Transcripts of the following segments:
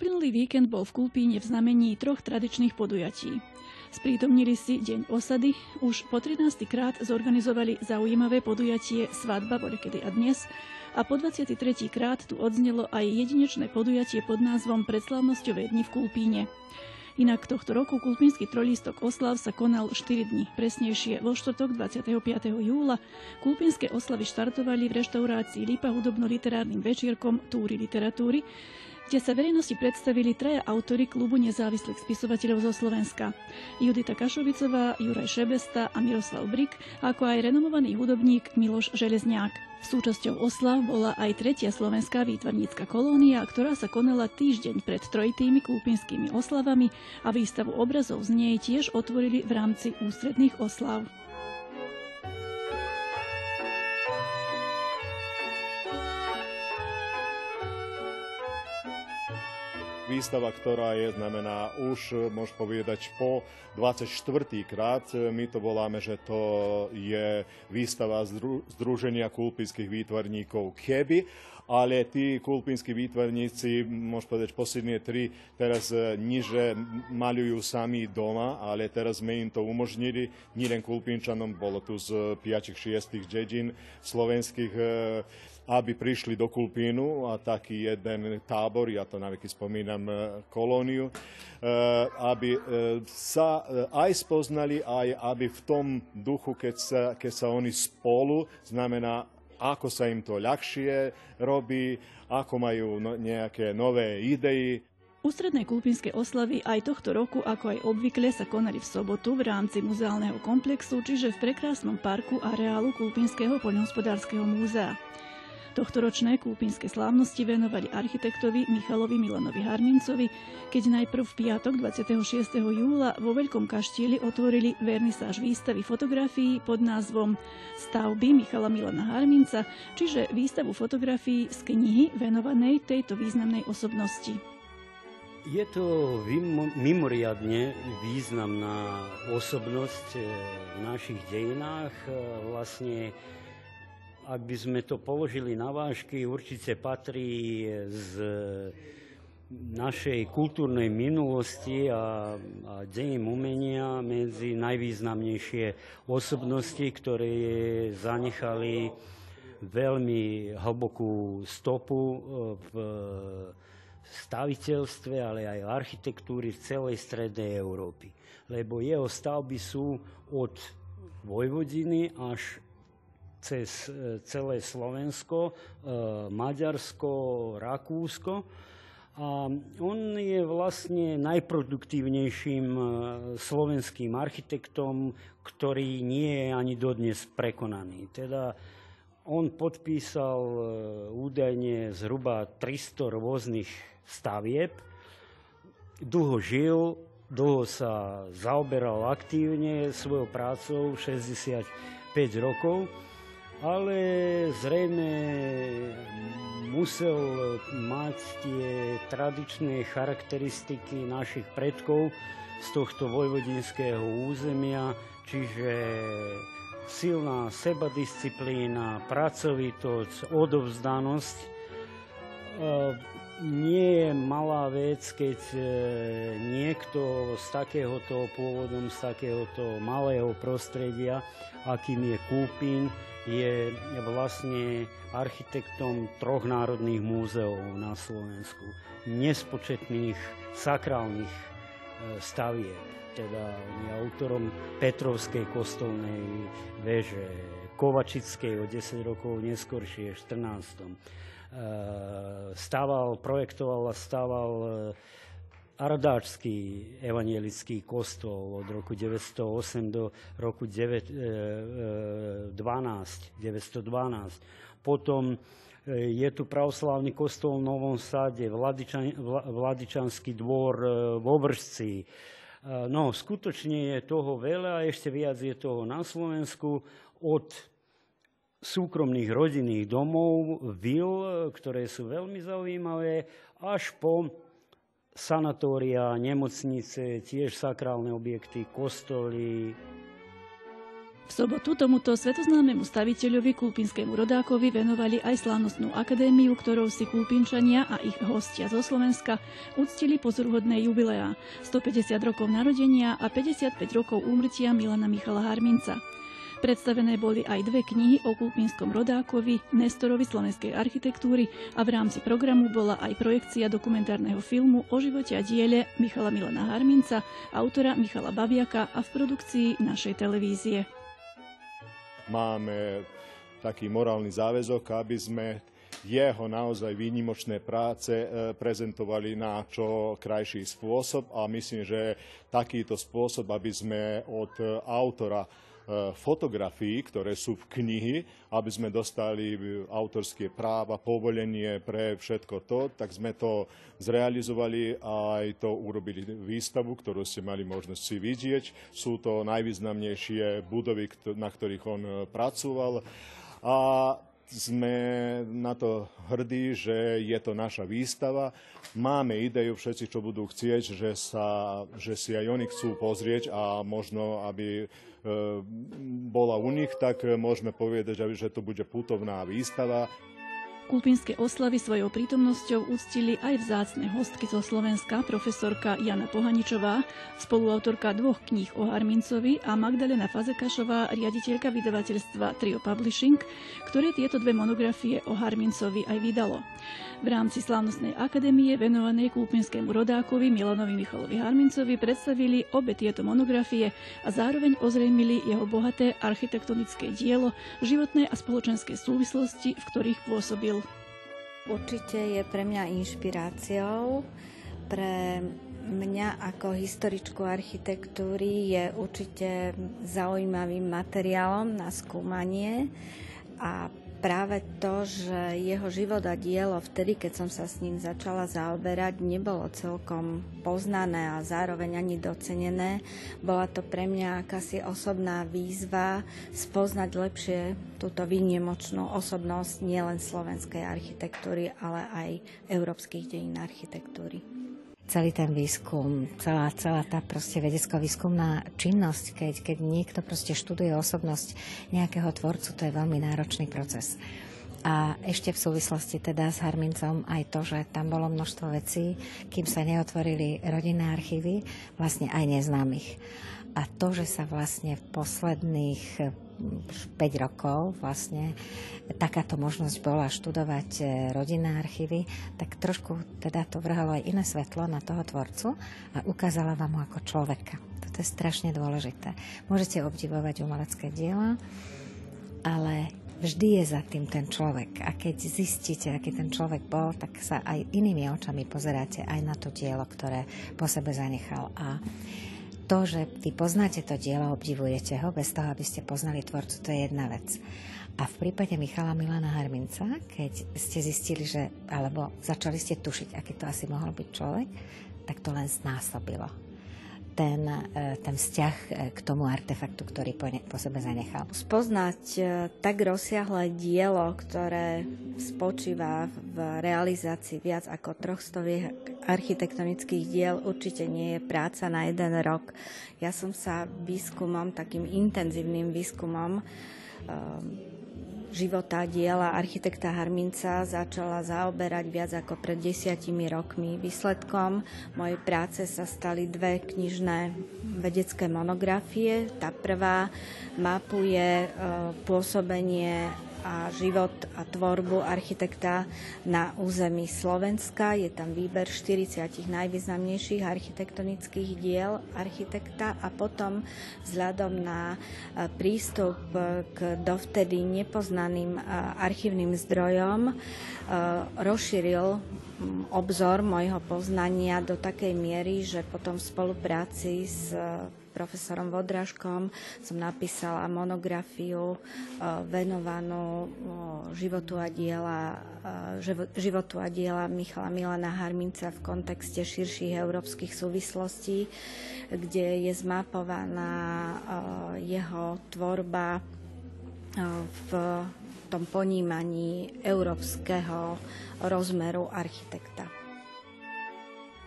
Uplynulý víkend bol v Kulpíne v znamení troch tradičných podujatí. Sprítomnili si Deň osady, už po 13. krát zorganizovali zaujímavé podujatie Svadba Vorekedy a dnes a po 23. krát tu odznelo aj jedinečné podujatie pod názvom Predslavnosťové dni v Kulpíne. Inak tohto roku Kulpínsky trojlistok oslav sa konal 4 dni, presnejšie vo štvrtok 25. júla. Kulpínske oslavy štartovali v reštaurácii Lipa hudobno-literárnym večierkom Túry literatúry, kde sa verejnosti predstavili traja autory klubu nezávislých spisovateľov zo Slovenska. Judita Kašovicová, Juraj Šebesta a Miroslav Brik, ako aj renomovaný hudobník Miloš Železňák. Súčasťou oslav bola aj tretia slovenská výtvarnícka kolónia, ktorá sa konala týždeň pred trojitými kúpinskými oslavami a výstavu obrazov z nej tiež otvorili v rámci ústredných oslav. Výstava, ktorá je, znamená už, môžem povedať, po 24. krát. My to voláme, že to je výstava Združenia kulpinských výtvarníkov Keby, ale tí kulpinskí výtvarníci, môžem povedať, posledné tri teraz e, niže maľujú sami doma, ale teraz sme im to umožnili, nielen kulpinčanom, bolo tu z 5-6 dedín slovenských aby prišli do Kulpínu a taký jeden tábor, ja to naveky spomínam e, kolóniu, e, aby e, sa aj spoznali, aj aby v tom duchu, keď sa, keď sa oni spolu, znamená ako sa im to ľahšie robí, ako majú no, nejaké nové idei. Ústredné kulpínske oslavy aj tohto roku, ako aj obvykle, sa konali v sobotu v rámci muzeálneho komplexu, čiže v prekrásnom parku areálu Kulpínskeho poľnohospodárskeho múzea. Tohtoročné kúpinské slávnosti venovali architektovi Michalovi Milanovi Harmincovi, keď najprv v piatok 26. júla vo Veľkom kaštieli otvorili vernisáž výstavy fotografií pod názvom Stavby Michala Milana Harminca, čiže výstavu fotografií z knihy venovanej tejto významnej osobnosti. Je to mimoriadne významná osobnosť eh, v našich dejinách. Eh, vlastne ak by sme to položili na vážky, určite patrí z našej kultúrnej minulosti a, a dejím umenia medzi najvýznamnejšie osobnosti, ktoré zanechali veľmi hlbokú stopu v staviteľstve, ale aj v architektúry v celej strednej Európy. Lebo jeho stavby sú od Vojvodiny až cez e, celé Slovensko, e, Maďarsko, Rakúsko. A on je vlastne najproduktívnejším e, slovenským architektom, ktorý nie je ani dodnes prekonaný. Teda on podpísal údajne zhruba 300 rôznych stavieb, dlho žil, dlho sa zaoberal aktívne svojou prácou, 65 rokov ale zrejme musel mať tie tradičné charakteristiky našich predkov z tohto vojvodinského územia, čiže silná sebadisciplína, pracovitosť, odovzdanosť. E, nie je malá vec, keď e, niekto z takéhoto pôvodom, z takéhoto malého prostredia, akým je Kúpin, je vlastne architektom troch národných múzeov na Slovensku, nespočetných sakrálnych e, stavieb. Teda je autorom Petrovskej kostolnej veže, Kovačickej o 10 rokov neskôršie, v 14. Stával, projektoval a stával e, Ardáčský evanielický kostol od roku 908 do roku 9, 12, 912. Potom e, je tu pravoslavný kostol v Novom Sade, Vladičan, Vladičanský dvor e, v Obržci. E, no, skutočne je toho veľa ešte viac je toho na Slovensku od súkromných rodinných domov, vil, ktoré sú veľmi zaujímavé, až po sanatória, nemocnice, tiež sakrálne objekty, kostoly. V sobotu tomuto svetoznámemu staviteľovi kulpínskému rodákovi venovali aj slávnostnú akadémiu, ktorou si kulpinčania a ich hostia zo Slovenska uctili pozoruhodné jubileá 150 rokov narodenia a 55 rokov úmrtia Milana Michala Harminca. Predstavené boli aj dve knihy o kulpínskom rodákovi, Nestorovi slovenskej architektúry a v rámci programu bola aj projekcia dokumentárneho filmu o živote a diele Michala Milana Harminca, autora Michala Babiaka a v produkcii našej televízie. Máme taký morálny záväzok, aby sme jeho naozaj výnimočné práce e, prezentovali na čo krajší spôsob a myslím, že takýto spôsob, aby sme od autora fotografií, ktoré sú v knihy, aby sme dostali autorské práva, povolenie pre všetko to, tak sme to zrealizovali a aj to urobili výstavu, ktorú ste mali možnosť si vidieť. Sú to najvýznamnejšie budovy, na ktorých on e, pracoval. A sme na to hrdí, že je to naša výstava. Máme ideju všetci, čo budú chcieť, že, sa, že si aj oni chcú pozrieť a možno, aby E, bola u nich, tak môžeme povedať, že to bude putovná výstava. Kulpínske oslavy svojou prítomnosťou uctili aj vzácne hostky zo Slovenska, profesorka Jana Pohaničová, spoluautorka dvoch kníh o Harmincovi a Magdalena Fazekašová, riaditeľka vydavateľstva Trio Publishing, ktoré tieto dve monografie o Harmincovi aj vydalo. V rámci slávnostnej akadémie venovanej kulpinskému rodákovi Milanovi Michalovi Harmincovi predstavili obe tieto monografie a zároveň ozrejmili jeho bohaté architektonické dielo, životné a spoločenské súvislosti, v ktorých pôsobil. Určite je pre mňa inšpiráciou. Pre mňa ako historičku architektúry je určite zaujímavým materiálom na skúmanie a práve to, že jeho život a dielo vtedy, keď som sa s ním začala zaoberať, nebolo celkom poznané a zároveň ani docenené. Bola to pre mňa akási osobná výzva spoznať lepšie túto výnimočnú osobnosť nielen slovenskej architektúry, ale aj európskych dejín architektúry celý ten výskum, celá, celá tá proste vedecko-výskumná činnosť, keď, keď niekto proste študuje osobnosť nejakého tvorcu, to je veľmi náročný proces. A ešte v súvislosti teda s Harmincom aj to, že tam bolo množstvo vecí, kým sa neotvorili rodinné archívy, vlastne aj neznámych. A to, že sa vlastne v posledných 5 rokov vlastne takáto možnosť bola študovať e, rodinné archívy, tak trošku teda to vrhalo aj iné svetlo na toho tvorcu a ukázala vám ho ako človeka. Toto je strašne dôležité. Môžete obdivovať umelecké diela, ale vždy je za tým ten človek. A keď zistíte, aký ten človek bol, tak sa aj inými očami pozeráte aj na to dielo, ktoré po sebe zanechal. A to, že vy poznáte to dielo, obdivujete ho, bez toho, aby ste poznali tvorcu, to je jedna vec. A v prípade Michala Milana Harminca, keď ste zistili, že, alebo začali ste tušiť, aký to asi mohol byť človek, tak to len znásobilo ten, e, ten vzťah e, k tomu artefaktu, ktorý po, ne, po sebe zanechal. Spoznať e, tak rozsiahle dielo, ktoré spočíva v realizácii viac ako troch stoviek architektonických diel, určite nie je práca na jeden rok. Ja som sa výskumom, takým intenzívnym výskumom života diela architekta Harminca začala zaoberať viac ako pred desiatimi rokmi. Výsledkom mojej práce sa stali dve knižné vedecké monografie. Tá prvá mapuje e, pôsobenie a život a tvorbu architekta na území Slovenska. Je tam výber 40 najvýznamnejších architektonických diel architekta a potom vzhľadom na e, prístup k dovtedy nepoznaným e, archívnym zdrojom e, rozšíril obzor môjho poznania do takej miery, že potom v spolupráci s profesorom Vodražkom som napísala monografiu e, venovanú životu a diela, e, životu a diela Michala Milana Harminca v kontexte širších európskych súvislostí, kde je zmapovaná e, jeho tvorba v tom ponímaní európskeho rozmeru architekta.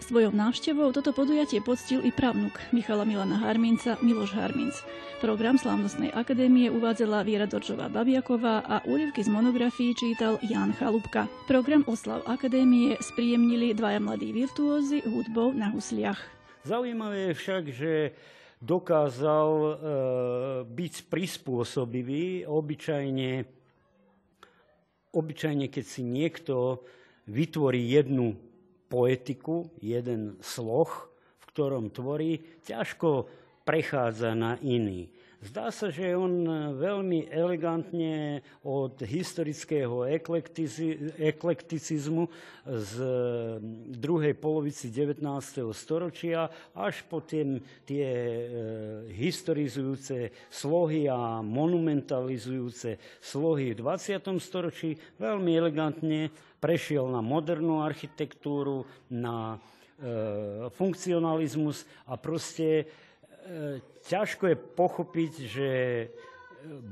Svojou návštevou toto podujatie poctil i pravnuk Michala Milana Harminca Miloš Harminc. Program Slavnostnej akadémie uvádzala Viera Dorčová Babiaková a úryvky z monografií čítal Jan Chalupka. Program oslav akadémie spríjemnili dvaja mladí virtuózy hudbou na husliach. Zaujímavé je však, že dokázal e, byť prispôsobivý. Obyčajne, obyčajne, keď si niekto vytvorí jednu poetiku, jeden sloh, v ktorom tvorí, ťažko prechádza na iný. Zdá sa, že on veľmi elegantne od historického eklekticizmu z druhej polovici 19. storočia až po tie, tie e, historizujúce slohy a monumentalizujúce slohy v 20. storočí veľmi elegantne prešiel na modernú architektúru, na e, funkcionalizmus a proste ťažko je pochopiť, že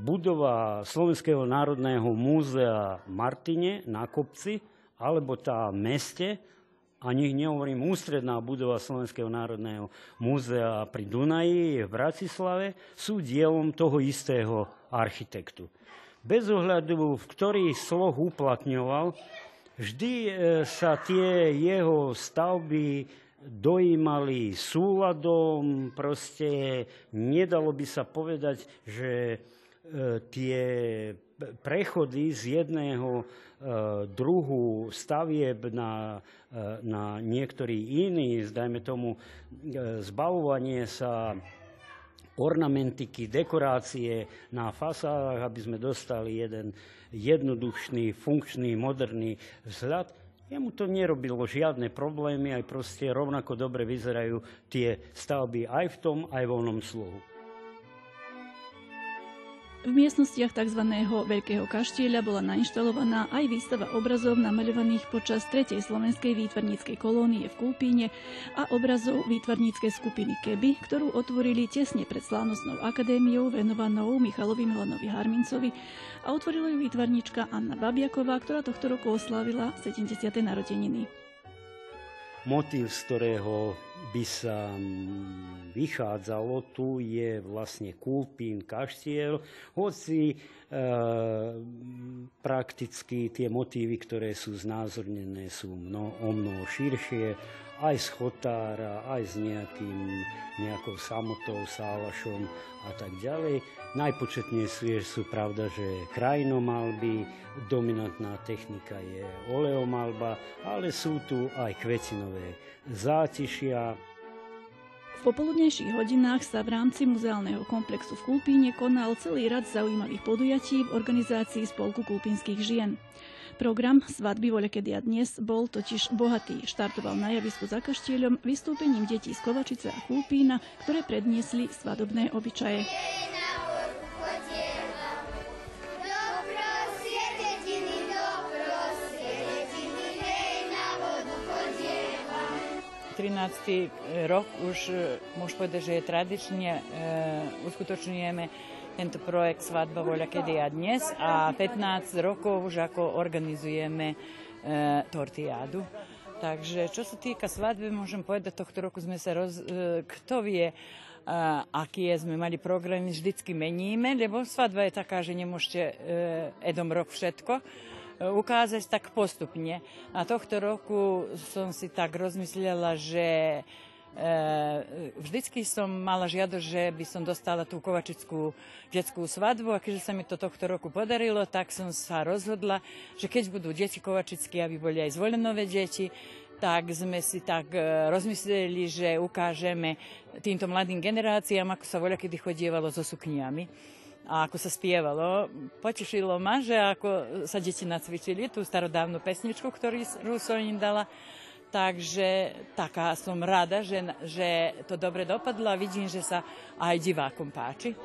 budova Slovenského národného múzea Martine na kopci, alebo tá meste, ani nehovorím ústredná budova Slovenského národného múzea pri Dunaji v Bratislave, sú dielom toho istého architektu. Bez ohľadu, v ktorý sloh uplatňoval, Vždy e, sa tie jeho stavby dojímali súladom, proste nedalo by sa povedať, že e, tie prechody z jedného e, druhu stavieb na, na niektorý iný, dajme tomu zbavovanie sa ornamentiky, dekorácie na fasádach, aby sme dostali jeden jednoduchný, funkčný, moderný vzhľad. Jemu to nerobilo žiadne problémy, aj proste rovnako dobre vyzerajú tie stavby aj v tom, aj v onom slohu. V miestnostiach tzv. Veľkého kaštieľa bola nainštalovaná aj výstava obrazov namaľovaných počas 3. slovenskej výtvarníckej kolónie v Kulpíne a obrazov výtvarníckej skupiny Keby, ktorú otvorili tesne pred slávnostnou akadémiou venovanou Michalovi Milanovi Harmincovi a otvorila ju výtvarníčka Anna Babiaková, ktorá tohto roku oslávila 70. narodeniny. Motív, z ktorého by sa vychádzalo, tu je vlastne Kúpin, Kaštiel, hoci e, prakticky tie motívy, ktoré sú znázornené, sú mno, o mnoho širšie, aj z chotára, aj s nejakým, nejakou samotou, sálašom a tak ďalej. Najpočetnejšie sú pravda, že krajinomalby, dominantná technika je oleomalba, ale sú tu aj kvecinové zátišia. Popoludnejších hodinách sa v rámci muzeálneho komplexu v Kulpíne konal celý rad zaujímavých podujatí v organizácii Spolku kulpínskych žien. Program Svadby voľakedy a dnes bol totiž bohatý. Štartoval na javisku za kaštieľom vystúpením detí z Kovačice a Kulpína, ktoré predniesli svadobné obyčaje. 13. rok už e, môžem povedať, že je tradične e, uskutočňujeme tento projekt Svadba voľa kedy a dnes a 15 rokov už ako organizujeme e, tortiádu. Takže čo sa týka svadby, môžem povedať, tohto roku sme sa roz... E, kto vie, a, aký sme mali program, vždycky meníme, lebo svadba je taká, že nemôžete e, edom rok všetko ukázať tak postupne. A tohto roku som si tak rozmyslela, že E, vždycky som mala žiadosť, že by som dostala tú kovačickú detskú svadbu a keďže sa mi to tohto roku podarilo, tak som sa rozhodla, že keď budú deti kovačické, aby boli aj zvolenové deti, tak sme si tak e, rozmysleli, že ukážeme týmto mladým generáciám, ako sa voľa kedy chodievalo so sukniami a ako sa spievalo. Potešilo ma, že ako sa deti nacvičili tú starodávnu pesničku, ktorú som im dala. Takže taká som rada, že, že to dobre dopadlo a vidím, že sa aj divákom páči.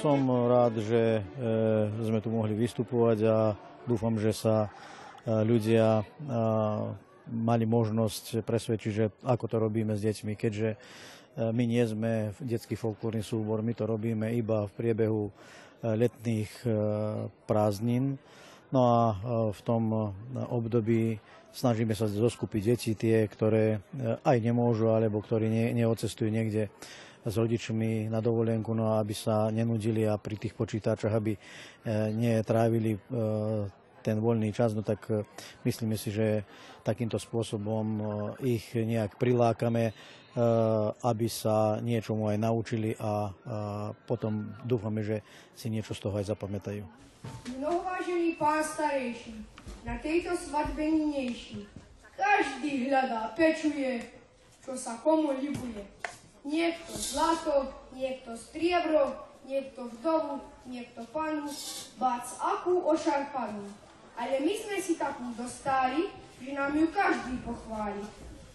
Som rád, že e, sme tu mohli vystupovať a dúfam, že sa e, ľudia mali možnosť presvedčiť, že ako to robíme s deťmi, keďže my nie sme detský folklórny súbor, my to robíme iba v priebehu letných prázdnin. No a v tom období snažíme sa zoskupiť deti, tie, ktoré aj nemôžu, alebo ktorí ne, neocestujú niekde s rodičmi na dovolenku, no aby sa nenudili a pri tých počítačoch, aby e, netrávili e, ten voľný čas, no tak e, myslíme si, že takýmto spôsobom ich nejak prilákame, aby sa niečomu aj naučili a potom dúfame, že si niečo z toho aj zapamätajú. Mnohovážený pán starejší, na tejto svadbe niniejší, každý hľadá, pečuje, čo sa komu ľubuje. Niekto zlato, niekto striebro, niekto vdovu, niekto panu, bác akú ošarpanú. Ale my sme si takú dostali, že nám ju každý pochváli.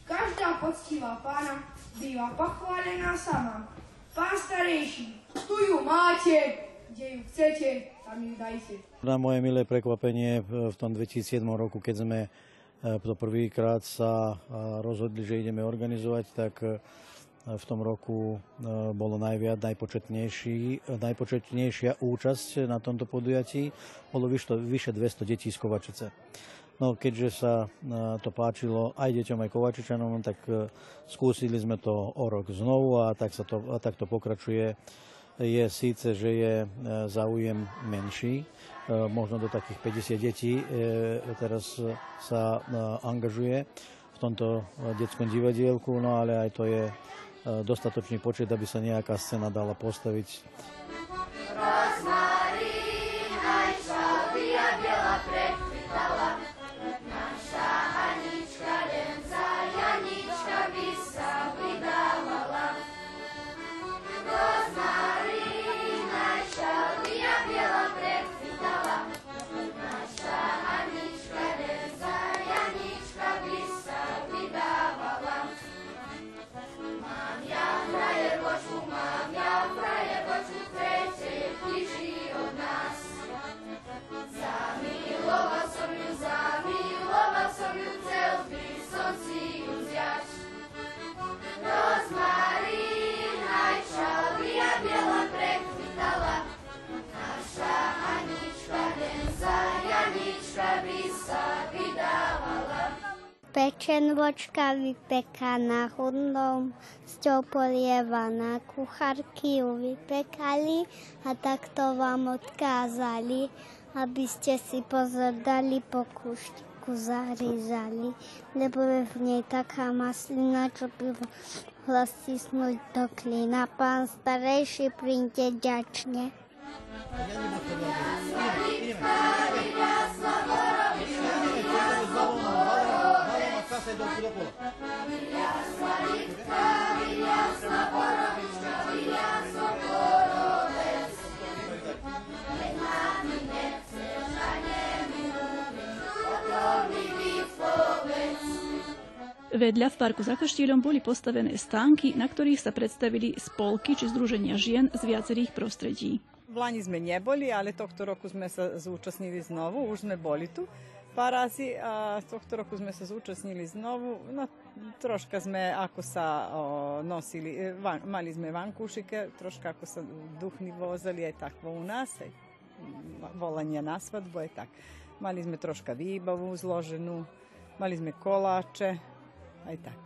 Každá poctivá pána býva pochválená sama. Pán starejší, tu ju máte, kde ju chcete, tam ju dajte. Na moje milé prekvapenie v tom 2007 roku, keď sme e, to prvýkrát sa e, rozhodli, že ideme organizovať, tak e, v tom roku e, bolo najviac, najpočetnejší, najpočetnejšia účasť na tomto podujatí. Bolo vyše 200 detí z Kovačice. No, keďže sa e, to páčilo aj deťom, aj Kovačičanom, tak e, skúsili sme to o rok znovu a tak, sa to, a tak to pokračuje. Je síce, že je záujem menší, možno do takých 50 detí teraz sa angažuje v tomto detskom divadielku, no ale aj to je dostatočný počet, aby sa nejaká scéna dala postaviť. Pečenvočka vypekaná chudnom, sťou polievaná, kuchárky ju vypekali a takto vám odkázali, aby ste si pozordali po kuštiku zahryzali, lebo je v nej taká maslina, čo by hlasisnúť do klína. Pán starejší, príďte ďačne. Vedľa v parku za kaštieľom boli postavené stánky, na ktorých sa predstavili spolky či združenia žien z viacerých prostredí. V Lani sme neboli, ale tohto roku sme sa zúčastnili znovu, už sme boli tu par razy, a tohto roku sme sa zúčastnili znovu. No, troška sme ako sa o, nosili, e, van, mali sme vankušike, troška ako sa duchni vozali aj takvo u nás, aj volanja na svadbu, aj tak. Mali sme troška výbavu zloženú, mali sme koláče, aj tak.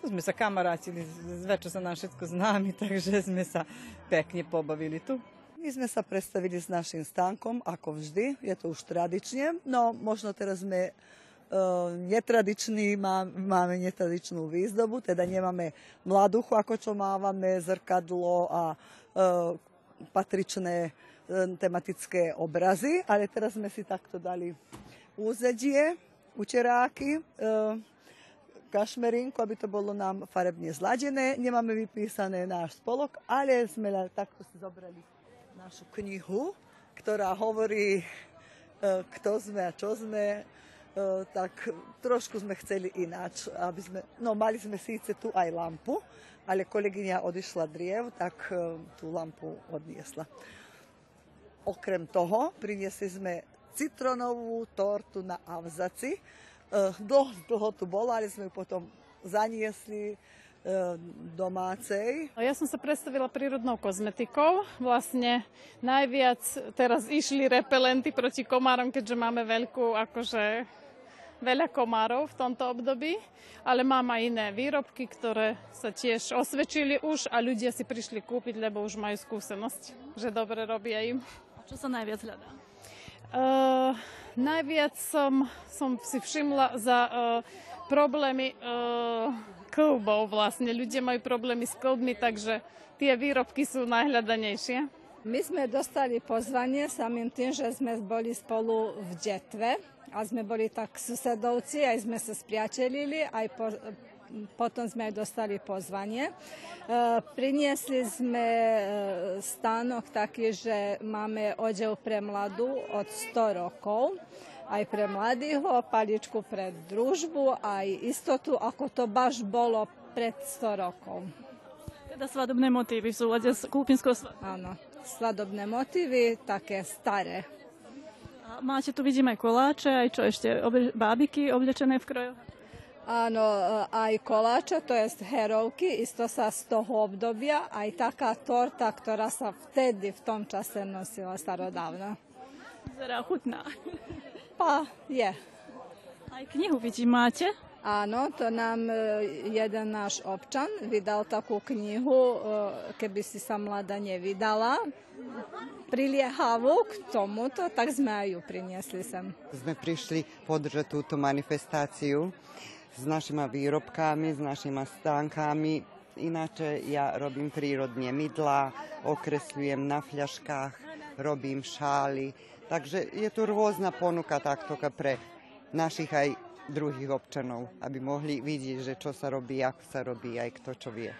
Tu sme sa kamarátili, zvečer sa nám všetko známi, takže sme sa pekne pobavili tu. My sme sa predstavili s našim stánkom, ako vždy, je to už tradične, no možno teraz sme uh, netradiční, má, máme netradičnú výzdobu, teda nemáme mladuchu, ako čo mávame, zrkadlo a uh, patričné uh, tematické obrazy, ale teraz sme si takto dali úzedie, učeráky, uh, kašmerinku, aby to bolo nám farebne zladené. Nemáme vypísané náš spolok, ale sme takto si zobrali našu knihu, ktorá hovorí, e, kto sme a čo sme. E, tak trošku sme chceli ináč, aby sme, no mali sme síce tu aj lampu, ale kolegyňa odišla driev, tak e, tú lampu odniesla. Okrem toho priniesli sme citronovú tortu na avzaci, dosť dlho tu bola, ale sme ju potom zaniesli domácej. Ja som sa predstavila prírodnou kozmetikou. Vlastne najviac teraz išli repelenty proti komárom, keďže máme veľkú, akože veľa komárov v tomto období, ale mám aj iné výrobky, ktoré sa tiež osvedčili už a ľudia si prišli kúpiť, lebo už majú skúsenosť, že dobre robia im. A čo sa najviac hľadá? Uh, najviac som, som si všimla za uh, problémy uh, klbov vlastne. Ľudia majú problémy s klbmi, takže tie výrobky sú najhľadanejšie. My sme dostali pozvanie samým tým, že sme boli spolu v Detve a sme boli tak susedovci, aj sme sa spriateľili, aj po, potom sme aj dostali pozvanie. E, priniesli sme e, stánok taký, že máme odev pre mladú od 100 rokov aj pre mladých, paličku pre družbu, aj istotu, ako to baš bolo pred 100 rokov. Teda svadobné motívy v súlade s Kulpinskou svadbou? Áno, svadobné motívy, také staré. A máte tu, vidím, aj koláče, aj čo ešte, obe, bábiky oblečené v krojoch? Áno, aj koláče, to je herovky, isto sa z toho obdobia, aj taká torta, ktorá sa vtedy v tom čase nosila starodávno. Vyzerá chutná. Pa je. Aj knihu vidím, máte? Áno, to nám e, jeden náš občan vydal takú knihu, e, keby si sa mladá nevydala, priliehavú k tomuto, tak sme aj ju priniesli sem. Sme prišli podržať túto manifestáciu s našimi výrobkami, s našimi stánkami. Ináče ja robím prírodne mydla, okresľujem na fľaškách, robím šály, Takže je tu rôzna ponuka takto pre našich aj druhých občanov, aby mohli vidieť, že čo sa robí, ako sa robí, aj kto čo vie.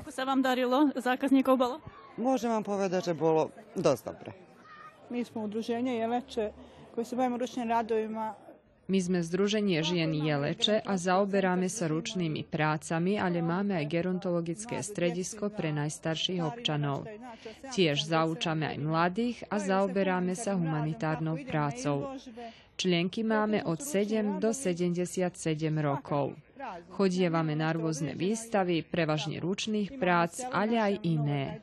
Ako sa vám darilo? Zákazníkov bolo? Môžem vám povedať, že bolo dosť dobre. Mi smo udruženje Jeleče koje se bavimo ručnim radovima my sme Združenie žien Jeleče a zaoberáme sa ručnými prácami, ale máme aj gerontologické stredisko pre najstarších občanov. Tiež zaučame aj mladých a zaoberáme sa humanitárnou prácou. Členky máme od 7 do 77 rokov. Chodievame na rôzne výstavy, prevažne ručných prác, ale aj iné.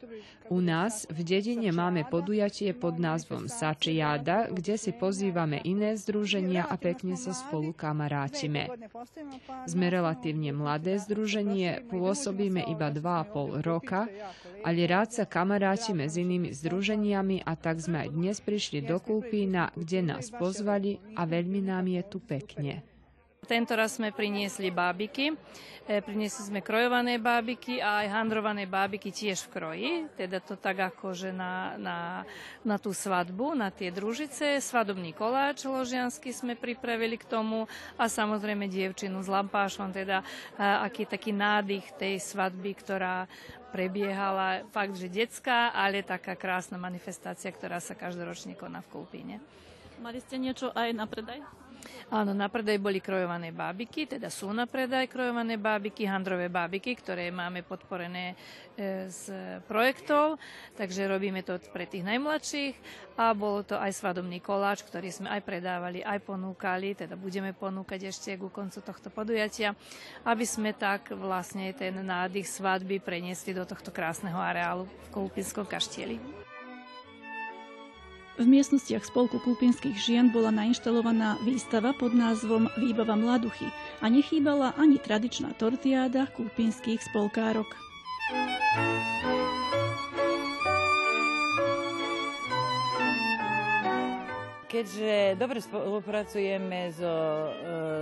U nás v dedine máme podujatie pod názvom Sačiada, kde si pozývame iné združenia a pekne sa spolu kamarátime. Sme relatívne mladé združenie, pôsobíme iba 2,5 roka, ale rád sa kamarátime s inými združeniami a tak sme aj dnes prišli do Kulpína, kde nás pozvali a veľmi nám je tu pekne. Tento raz sme priniesli bábiky. E, priniesli sme krojované bábiky a aj handrované bábiky tiež v kroji. Teda to tak akože na, na, na tú svadbu, na tie družice. Svadobný koláč ložiansky sme pripravili k tomu a samozrejme dievčinu s lampášom, teda a, aký taký nádych tej svadby, ktorá prebiehala fakt, že detská, ale taká krásna manifestácia, ktorá sa každoročne koná v Kulpíne. Mali ste niečo aj na predaj? Áno, na predaj boli krojované bábiky, teda sú na predaj krojované bábiky, handrové bábiky, ktoré máme podporené e, z projektov, takže robíme to pre tých najmladších. A bolo to aj svadobný koláč, ktorý sme aj predávali, aj ponúkali, teda budeme ponúkať ešte ku koncu tohto podujatia, aby sme tak vlastne ten nádych svadby preniesli do tohto krásneho areálu v Kolupinskom kaštieli. V miestnostiach spolku kulpinských žien bola nainštalovaná výstava pod názvom Výbava mladuchy a nechýbala ani tradičná tortiáda kulpinských spolkárok. Keďže dobre spolupracujeme so e,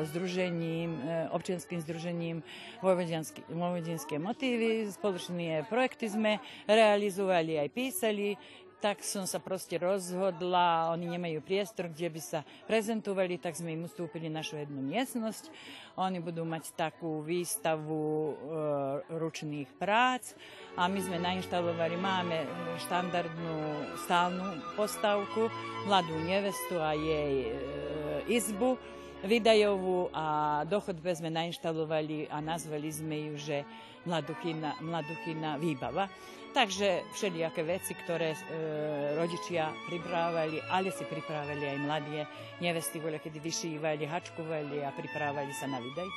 združením, e, občianským združením Vojvodinské motívy, spoločné projekty sme realizovali aj písali, tak som sa proste rozhodla, oni nemajú priestor, kde by sa prezentovali, tak sme im ustúpili našu jednu miestnosť. Oni budú mať takú výstavu e, ručných prác a my sme nainštalovali, máme štandardnú stálnu postavku, mladú nevestu a jej e, izbu vidajovú a do chodbe sme nainštalovali a nazvali sme ju, že mladuchina, mladuchina výbava. Takže všelijaké veci, ktoré e, rodičia pripravali, ale si pripravili aj mladie nevesty, kedy vyšívali, hačkovali a pripravali sa na videj.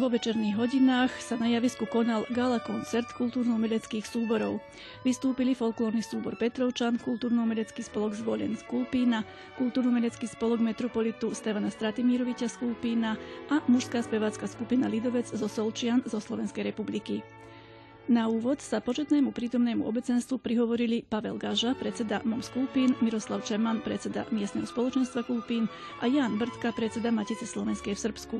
Vo večerných hodinách sa na javisku konal gala koncert kultúrno-umeleckých súborov. Vystúpili folklórny súbor Petrovčan, kultúrno-umelecký spolok Zvolen z Kulpína, kultúrno-umelecký spolok Metropolitu Stevana Stratimíroviča z Kulpína a mužská spevácka skupina Lidovec zo Solčian zo Slovenskej republiky. Na úvod sa početnému prítomnému obecenstvu prihovorili Pavel Gaža, predseda MOMS Kulpín, Miroslav Čeman, predseda miestneho spoločenstva Kulpín a Jan Brtka, predseda Matice Slovenskej v Srbsku.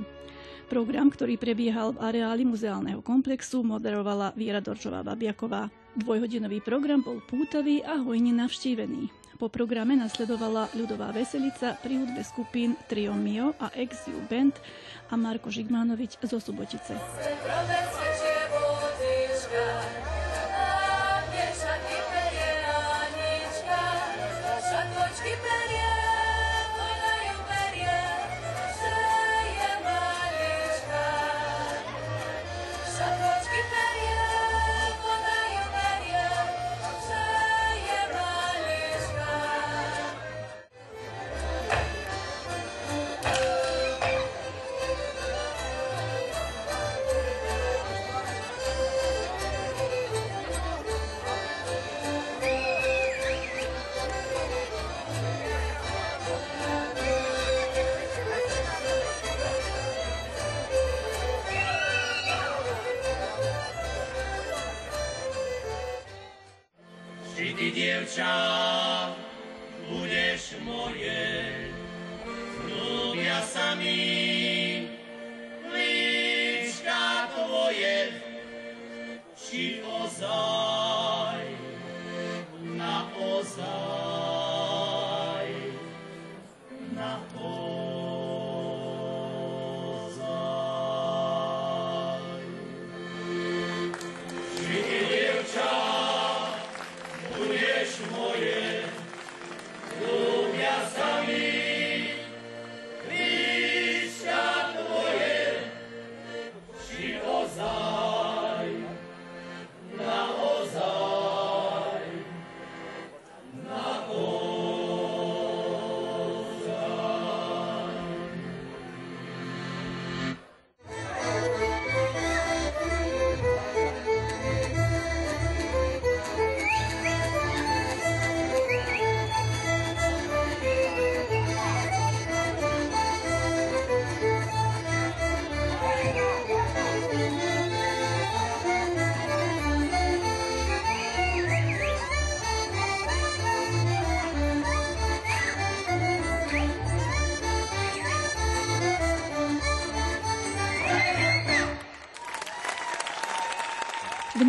Program, ktorý prebiehal v areáli muzeálneho komplexu, moderovala Viera Dorčová Babiaková. Dvojhodinový program bol pútavý a hojne navštívený. Po programe nasledovala ľudová veselica pri hudbe skupín Trio Mio a Exiu Band a Marko Žigmanovič zo Subotice.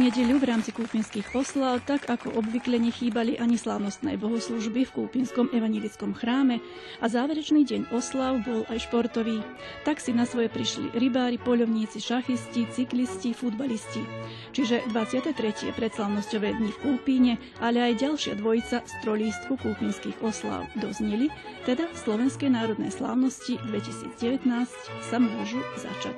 Nedeľu v rámci kúpinských oslav, tak ako obvykle nechýbali ani slávnostné bohoslužby v Kúpinskom evanílickom chráme a záverečný deň oslav bol aj športový. Tak si na svoje prišli rybári, poľovníci, šachisti, cyklisti, futbalisti. Čiže 23. predslávnosťové dni v Kúpíne, ale aj ďalšia dvojica z trolístku kúpinských oslav dozneli, teda Slovenské národné slávnosti 2019 sa môžu začať.